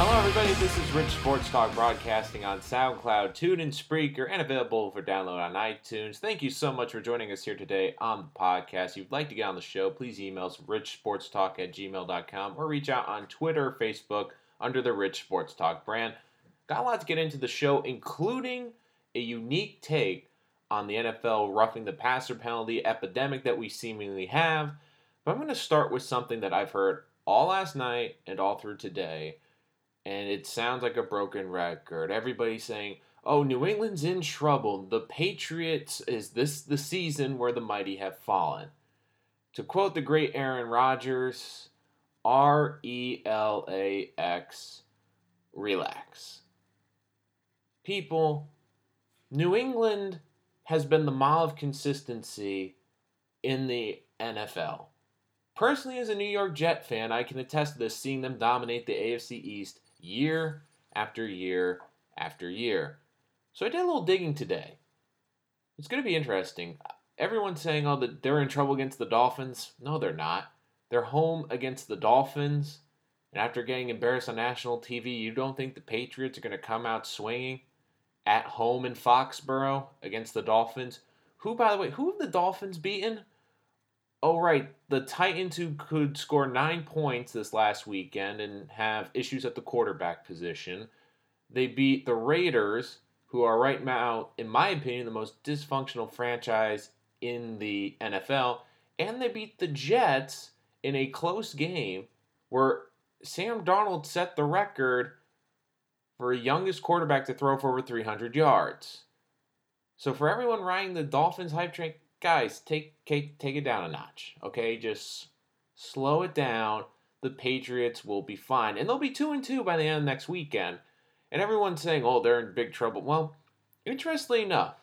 Hello, everybody. This is Rich Sports Talk broadcasting on SoundCloud, TuneIn, Spreaker, and available for download on iTunes. Thank you so much for joining us here today on the podcast. If you'd like to get on the show, please email us richsportstalk at gmail.com or reach out on Twitter Facebook under the Rich Sports Talk brand. Got a lot to get into the show, including a unique take on the NFL roughing the passer penalty epidemic that we seemingly have. But I'm going to start with something that I've heard all last night and all through today and it sounds like a broken record. Everybody's saying, "Oh, New England's in trouble. The Patriots is this the season where the mighty have fallen." To quote the great Aaron Rodgers, R E L A X, relax. People, New England has been the model of consistency in the NFL. Personally, as a New York Jet fan, I can attest to this, seeing them dominate the AFC East year after year after year. So I did a little digging today. It's going to be interesting. Everyone's saying, oh, that they're in trouble against the Dolphins. No, they're not. They're home against the Dolphins. And after getting embarrassed on national TV, you don't think the Patriots are going to come out swinging at home in Foxborough against the Dolphins? Who, by the way, who have the Dolphins beaten? Oh, right. The Titans, who could score nine points this last weekend and have issues at the quarterback position, they beat the Raiders, who are right now, in my opinion, the most dysfunctional franchise in the NFL, and they beat the Jets in a close game where Sam Darnold set the record for a youngest quarterback to throw for over 300 yards. So for everyone riding the Dolphins hype train, guys, take take take it down a notch. Okay, just slow it down. The Patriots will be fine, and they'll be two and two by the end of next weekend. And everyone's saying, "Oh, they're in big trouble." Well, interestingly enough,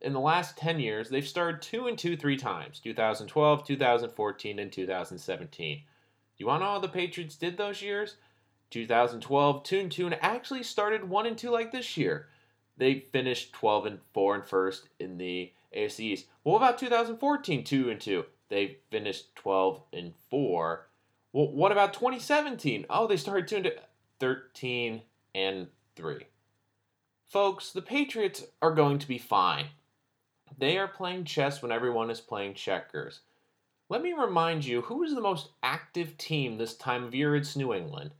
in the last 10 years, they've started 2 and 2 three times 2012, 2014, and 2017. You want to know how the Patriots did those years? 2012, 2 and 2, and actually started 1 and 2 like this year. They finished 12 and 4 and first in the AFC East. What about 2014, 2 and 2? They finished 12 and 4. Well, what about 2017? Oh, they started 2 and 13 and 3. Folks, the Patriots are going to be fine. They are playing chess when everyone is playing checkers. Let me remind you who is the most active team this time of year? It's New England.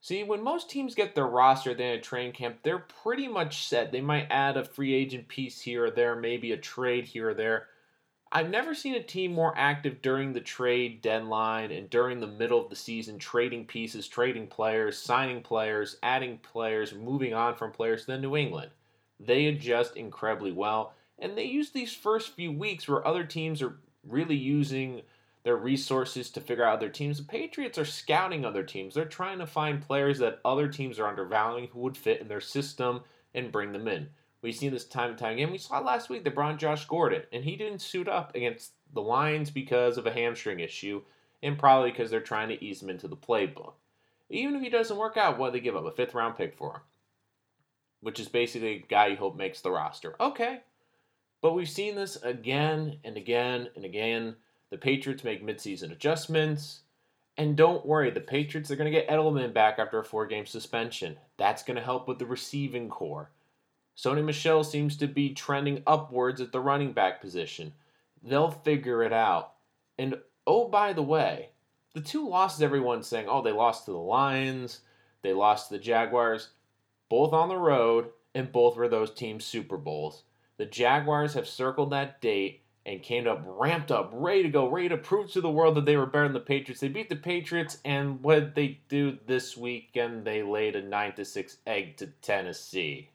See, when most teams get their roster at the end of training camp, they're pretty much set. They might add a free agent piece here or there, maybe a trade here or there. I've never seen a team more active during the trade deadline and during the middle of the season, trading pieces, trading players, signing players, adding players, moving on from players than New England. They adjust incredibly well, and they use these first few weeks where other teams are really using their resources to figure out other teams. The Patriots are scouting other teams. They're trying to find players that other teams are undervaluing who would fit in their system and bring them in. We've seen this time and time again. We saw last week in Josh Gordon, and he didn't suit up against the Lions because of a hamstring issue, and probably because they're trying to ease him into the playbook. Even if he doesn't work out, what they give up? A fifth round pick for him, which is basically a guy you hope makes the roster. Okay. But we've seen this again and again and again the Patriots make midseason adjustments. And don't worry, the Patriots are going to get Edelman back after a four game suspension. That's going to help with the receiving corps. Sony Michel seems to be trending upwards at the running back position. They'll figure it out. And oh, by the way, the two losses everyone's saying, oh, they lost to the Lions, they lost to the Jaguars, both on the road, and both were those teams' Super Bowls. The Jaguars have circled that date and came up ramped up, ready to go, ready to prove to the world that they were better than the Patriots. They beat the Patriots, and what did they do this weekend? They laid a nine to six egg to Tennessee.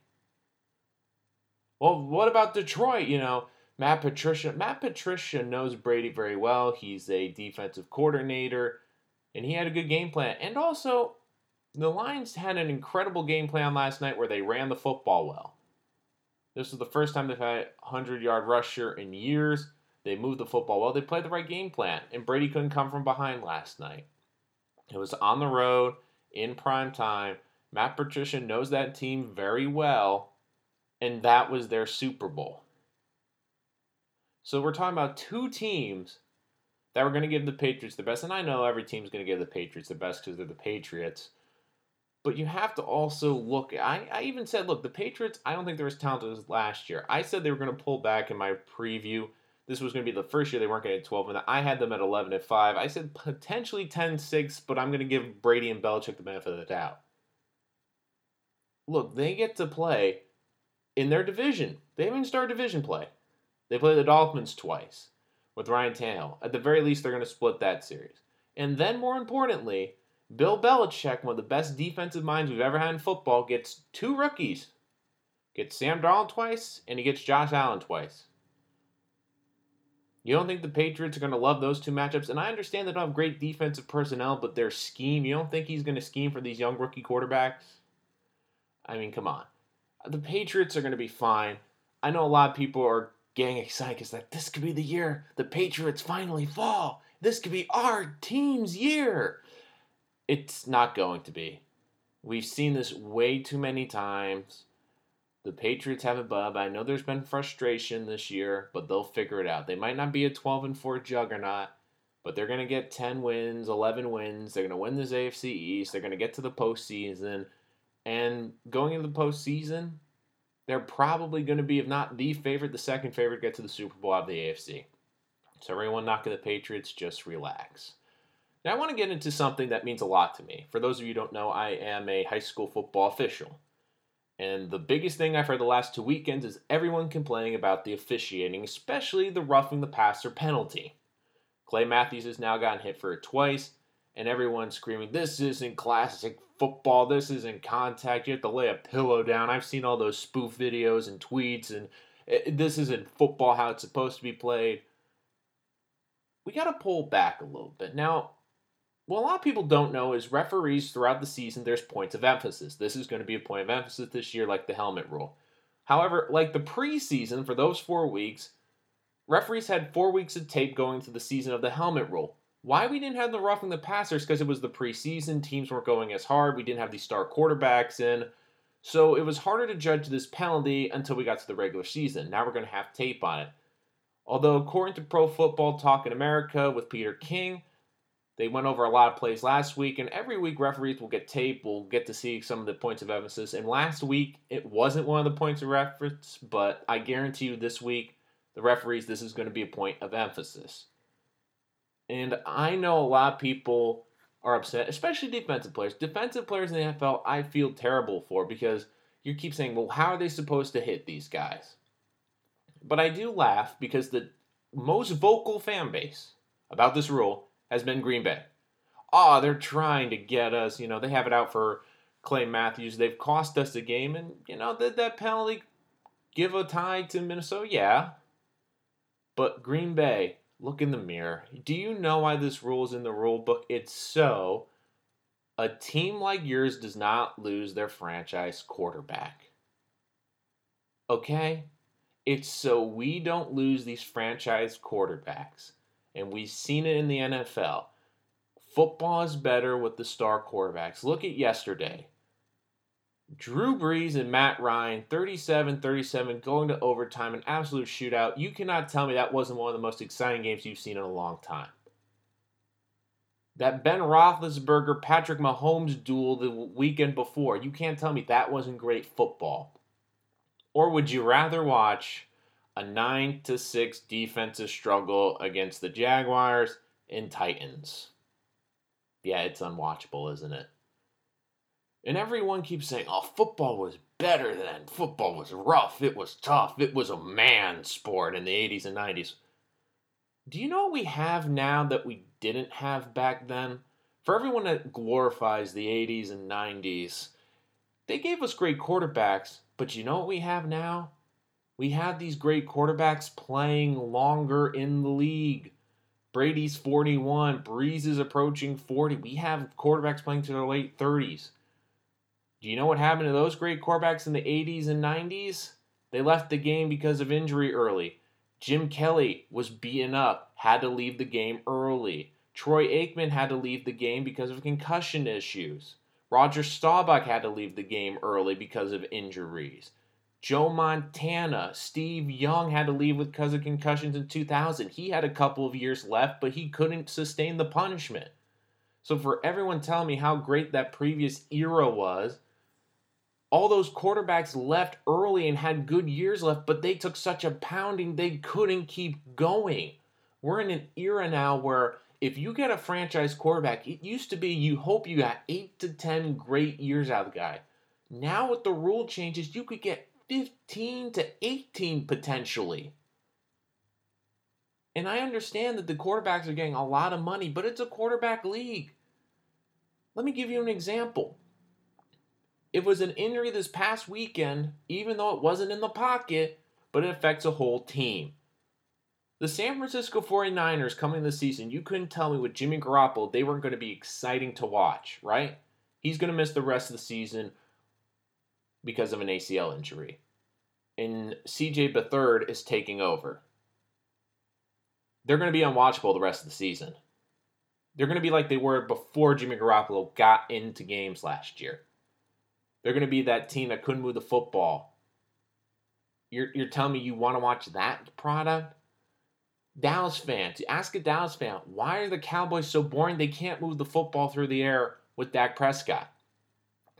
Well, what about Detroit? You know, Matt Patricia. Matt Patricia knows Brady very well. He's a defensive coordinator, and he had a good game plan. And also, the Lions had an incredible game plan last night where they ran the football well. This was the first time they've had a 100 yard rusher in years. They moved the football well. They played the right game plan, and Brady couldn't come from behind last night. It was on the road in prime time. Matt Patricia knows that team very well, and that was their Super Bowl. So we're talking about two teams that were going to give the Patriots the best, and I know every team's going to give the Patriots the best because they're the Patriots. But you have to also look. I, I even said, look, the Patriots, I don't think they're as talented as last year. I said they were going to pull back in my preview. This was going to be the first year they weren't going to get 12, and I had them at 11 and 5. I said potentially 10 6, but I'm going to give Brady and Belichick the benefit of the doubt. Look, they get to play in their division. They haven't started division play. They play the Dolphins twice with Ryan Tannehill. At the very least, they're going to split that series. And then, more importantly, Bill Belichick, one of the best defensive minds we've ever had in football, gets two rookies. Gets Sam Darnold twice, and he gets Josh Allen twice. You don't think the Patriots are going to love those two matchups? And I understand they don't have great defensive personnel, but their scheme, you don't think he's going to scheme for these young rookie quarterbacks? I mean, come on. The Patriots are going to be fine. I know a lot of people are getting excited because like this could be the year the Patriots finally fall. This could be our team's year. It's not going to be. We've seen this way too many times. The Patriots have a bub. I know there's been frustration this year, but they'll figure it out. They might not be a 12 and 4 juggernaut, but they're going to get 10 wins, 11 wins. They're going to win this AFC East. They're going to get to the postseason. And going into the postseason, they're probably going to be, if not the favorite, the second favorite to get to the Super Bowl of the AFC. So, everyone knocking the Patriots, just relax. Now, I want to get into something that means a lot to me. For those of you who don't know, I am a high school football official. And the biggest thing I've heard the last two weekends is everyone complaining about the officiating, especially the roughing the passer penalty. Clay Matthews has now gotten hit for it twice, and everyone's screaming, This isn't classic football. This isn't contact. You have to lay a pillow down. I've seen all those spoof videos and tweets, and this isn't football how it's supposed to be played. We got to pull back a little bit. Now, what a lot of people don't know is referees throughout the season, there's points of emphasis. This is going to be a point of emphasis this year, like the helmet rule. However, like the preseason for those four weeks, referees had four weeks of tape going to the season of the helmet rule. Why we didn't have the roughing the passers? Because it was the preseason, teams weren't going as hard, we didn't have these star quarterbacks in. So it was harder to judge this penalty until we got to the regular season. Now we're going to have tape on it. Although, according to Pro Football Talk in America with Peter King, they went over a lot of plays last week, and every week referees will get tape. We'll get to see some of the points of emphasis. And last week, it wasn't one of the points of reference, but I guarantee you this week, the referees, this is going to be a point of emphasis. And I know a lot of people are upset, especially defensive players. Defensive players in the NFL, I feel terrible for because you keep saying, well, how are they supposed to hit these guys? But I do laugh because the most vocal fan base about this rule has been Green Bay. Oh, they're trying to get us. You know, they have it out for Clay Matthews. They've cost us the game, and you know that penalty give a tie to Minnesota? Yeah. But Green Bay, look in the mirror. Do you know why this rule is in the rule book? It's so a team like yours does not lose their franchise quarterback. Okay? It's so we don't lose these franchise quarterbacks and we've seen it in the NFL. Football is better with the star quarterbacks. Look at yesterday. Drew Brees and Matt Ryan, 37 37, going to overtime, an absolute shootout. You cannot tell me that wasn't one of the most exciting games you've seen in a long time. That Ben Roethlisberger Patrick Mahomes duel the weekend before, you can't tell me that wasn't great football. Or would you rather watch a 9 to 6 defensive struggle against the Jaguars and Titans. Yeah, it's unwatchable, isn't it? And everyone keeps saying, oh, football was better then. Football was rough. It was tough. It was a man sport in the 80s and 90s. Do you know what we have now that we didn't have back then? For everyone that glorifies the 80s and 90s, they gave us great quarterbacks, but you know what we have now? We had these great quarterbacks playing longer in the league. Brady's 41, Brees is approaching 40. We have quarterbacks playing to their late 30s. Do you know what happened to those great quarterbacks in the 80s and 90s? They left the game because of injury early. Jim Kelly was beaten up, had to leave the game early. Troy Aikman had to leave the game because of concussion issues. Roger Staubach had to leave the game early because of injuries. Joe Montana, Steve Young had to leave because of concussions in 2000. He had a couple of years left, but he couldn't sustain the punishment. So for everyone telling me how great that previous era was, all those quarterbacks left early and had good years left, but they took such a pounding they couldn't keep going. We're in an era now where if you get a franchise quarterback, it used to be you hope you got eight to 10 great years out of the guy. Now, with the rule changes, you could get 15 to 18 potentially. And I understand that the quarterbacks are getting a lot of money, but it's a quarterback league. Let me give you an example. It was an injury this past weekend, even though it wasn't in the pocket, but it affects a whole team. The San Francisco 49ers coming this season, you couldn't tell me with Jimmy Garoppolo they weren't going to be exciting to watch, right? He's going to miss the rest of the season because of an ACL injury. And CJ Beathard is taking over they're going to be unwatchable the rest of the season. They're going to be like they were before Jimmy Garoppolo got into games last year. They're going to be that team that couldn't move the football. You're, you're telling me you want to watch that product? Dallas fans, ask a Dallas fan, why are the Cowboys so boring? They can't move the football through the air with Dak Prescott.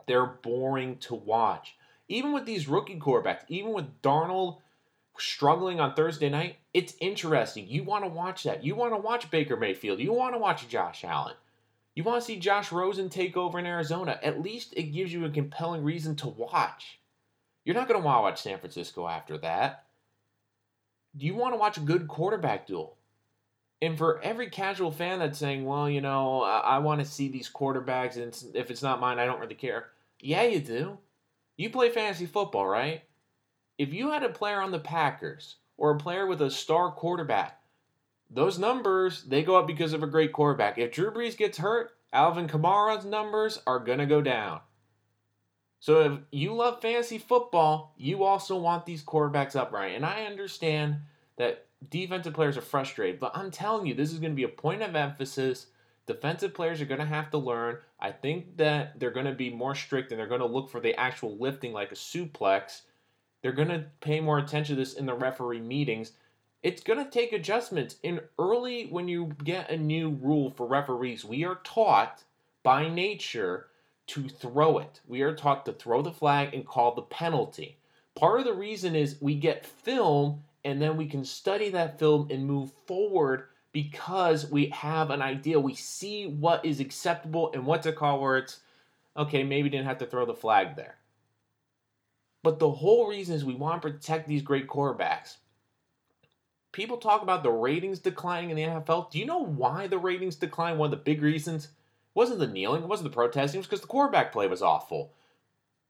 They're boring to watch. Even with these rookie quarterbacks, even with Darnold struggling on Thursday night, it's interesting. You want to watch that. You want to watch Baker Mayfield. You want to watch Josh Allen. You want to see Josh Rosen take over in Arizona. At least it gives you a compelling reason to watch. You're not going to want to watch San Francisco after that. Do you want to watch a good quarterback duel? And for every casual fan that's saying, well, you know, I, I want to see these quarterbacks, and if it's not mine, I don't really care. Yeah, you do. You play fantasy football, right? if you had a player on the Packers or a player with a star quarterback, those numbers they go up because of a great quarterback. If Drew Brees gets hurt, Alvin Kamara's numbers are gonna go down. So if you love fantasy football, you also want these quarterbacks upright. And I understand that defensive players are frustrated, but I'm telling you, this is going to be a point of emphasis. Defensive players are going to have to learn. I think that they're going to be more strict and they're going to look for the actual lifting like a suplex they're going to pay more attention to this in the referee meetings. It's going to take adjustments. And early, when you get a new rule for referees, we are taught by nature to throw it. We are taught to throw the flag and call the penalty. Part of the reason is we get film and then we can study that film and move forward because we have an idea. We see what is acceptable and what to call where it's okay, maybe didn't have to throw the flag there. But the whole reason is we want to protect these great quarterbacks. People talk about the ratings declining in the NFL. Do you know why the ratings declined? One of the big reasons wasn't the kneeling, it wasn't the protesting, it was because the quarterback play was awful.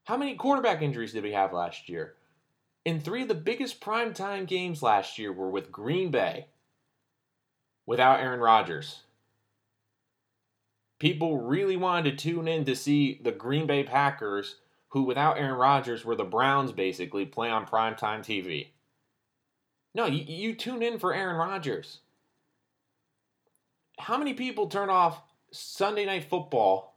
How many quarterback injuries did we have last year? In three of the biggest primetime games last year were with Green Bay without Aaron Rodgers. People really wanted to tune in to see the Green Bay Packers who without Aaron Rodgers were the Browns basically play on primetime TV. No, you, you tune in for Aaron Rodgers. How many people turn off Sunday night football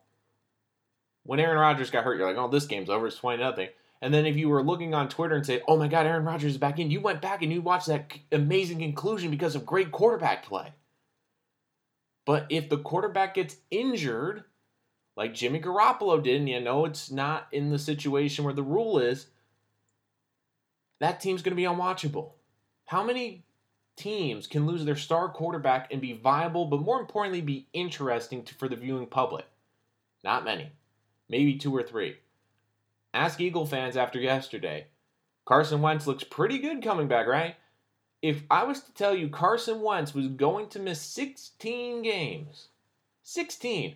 when Aaron Rodgers got hurt? You're like, oh, this game's over. It's 20 nothing. And then if you were looking on Twitter and say, oh my God, Aaron Rodgers is back in, you went back and you watched that amazing conclusion because of great quarterback play. But if the quarterback gets injured, like Jimmy Garoppolo did, and you know it's not in the situation where the rule is, that team's going to be unwatchable. How many teams can lose their star quarterback and be viable, but more importantly, be interesting to, for the viewing public? Not many. Maybe two or three. Ask Eagle fans after yesterday. Carson Wentz looks pretty good coming back, right? If I was to tell you Carson Wentz was going to miss 16 games, 16,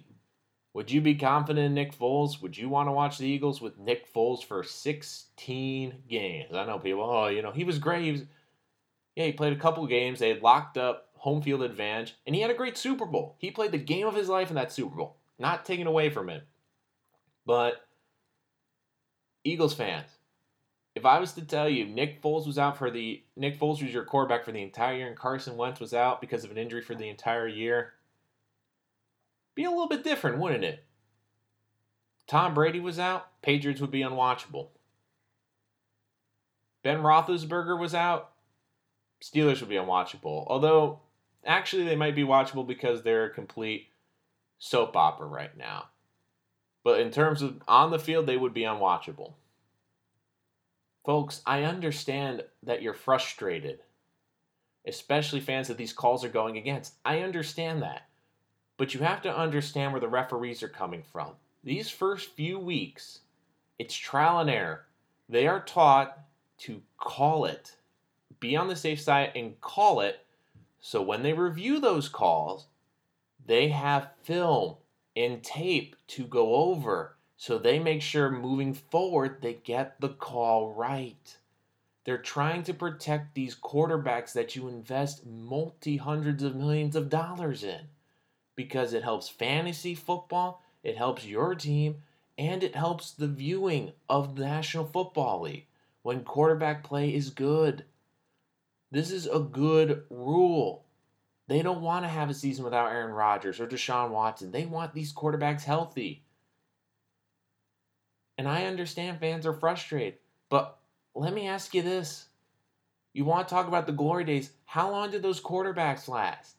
would you be confident in Nick Foles? Would you want to watch the Eagles with Nick Foles for 16 games? I know people, oh, you know, he was great. He was, yeah, he played a couple games. They locked up home field advantage, and he had a great Super Bowl. He played the game of his life in that Super Bowl. Not taken away from him. But, Eagles fans, if I was to tell you Nick Foles was out for the Nick Foles was your quarterback for the entire year and Carson Wentz was out because of an injury for the entire year, be a little bit different, wouldn't it? Tom Brady was out, Patriots would be unwatchable. Ben Roethlisberger was out, Steelers would be unwatchable. Although, actually, they might be watchable because they're a complete soap opera right now. But in terms of on the field, they would be unwatchable. Folks, I understand that you're frustrated, especially fans that these calls are going against. I understand that. But you have to understand where the referees are coming from. These first few weeks, it's trial and error. They are taught to call it, be on the safe side and call it. So when they review those calls, they have film and tape to go over so they make sure moving forward they get the call right. They're trying to protect these quarterbacks that you invest multi hundreds of millions of dollars in because it helps fantasy football, it helps your team, and it helps the viewing of the National Football League when quarterback play is good. This is a good rule. They don't want to have a season without Aaron Rodgers or Deshaun Watson. They want these quarterbacks healthy. And I understand fans are frustrated. But let me ask you this. You want to talk about the glory days. How long did those quarterbacks last?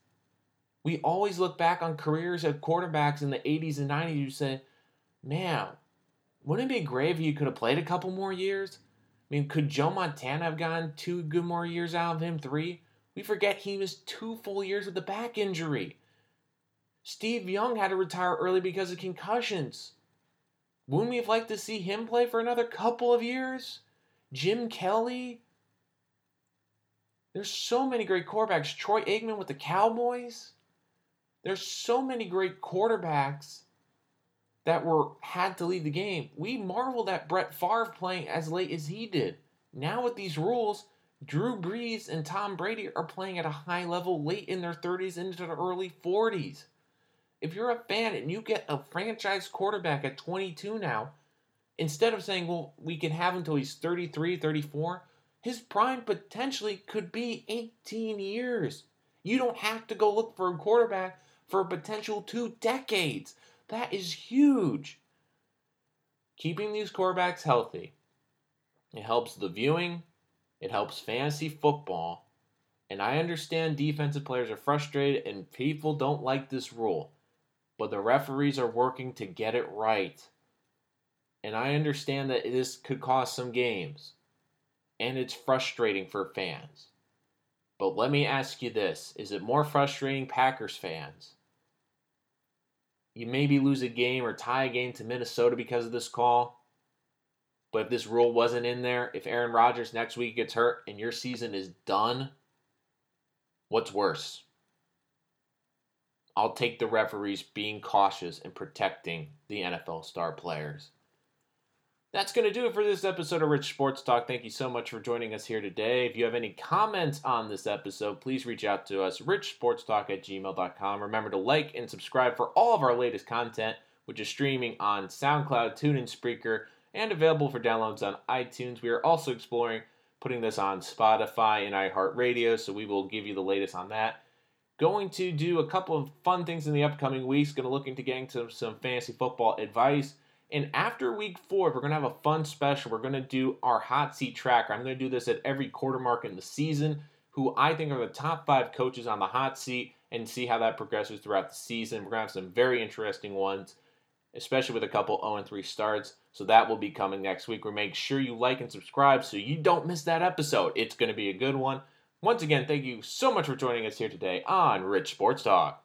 We always look back on careers of quarterbacks in the 80s and 90s You say, man, wouldn't it be great if you could have played a couple more years? I mean, could Joe Montana have gotten two good more years out of him? Three? We forget he missed two full years with a back injury. Steve Young had to retire early because of concussions. Wouldn't we have liked to see him play for another couple of years? Jim Kelly? There's so many great quarterbacks. Troy Aikman with the Cowboys. There's so many great quarterbacks that were had to leave the game. We marveled at Brett Favre playing as late as he did. Now with these rules, Drew Brees and Tom Brady are playing at a high level late in their 30s into the early 40s. If you're a fan and you get a franchise quarterback at 22 now, instead of saying, well, we can have him until he's 33, 34, his prime potentially could be 18 years. You don't have to go look for a quarterback for a potential two decades. That is huge. Keeping these quarterbacks healthy, it helps the viewing, it helps fantasy football, and I understand defensive players are frustrated and people don't like this rule but the referees are working to get it right. And I understand that this could cost some games, and it's frustrating for fans. But let me ask you this is it more frustrating, Packers fans? You maybe lose a game or tie a game to Minnesota because of this call. But if this rule wasn't in there, if Aaron Rodgers next week gets hurt and your season is done, what's worse? I'll take the referees being cautious and protecting the NFL star players. That's going to do it for this episode of Rich Sports Talk. Thank you so much for joining us here today. If you have any comments on this episode, please reach out to us, richsportstalk at gmail.com. Remember to like and subscribe for all of our latest content, which is streaming on SoundCloud, TuneIn, Spreaker, and available for downloads on iTunes. We are also exploring putting this on Spotify and iHeartRadio, so we will give you the latest on that. Going to do a couple of fun things in the upcoming weeks. Going to look into getting some, some fantasy football advice. And after week four, we're going to have a fun special. We're going to do our hot seat tracker. I'm going to do this at every quarter mark in the season, who I think are the top five coaches on the hot seat, and see how that progresses throughout the season. We're going to have some very interesting ones, especially with a couple 0 3 starts. So that will be coming next week. We make sure you like and subscribe so you don't miss that episode. It's going to be a good one. Once again, thank you so much for joining us here today on Rich Sports Talk.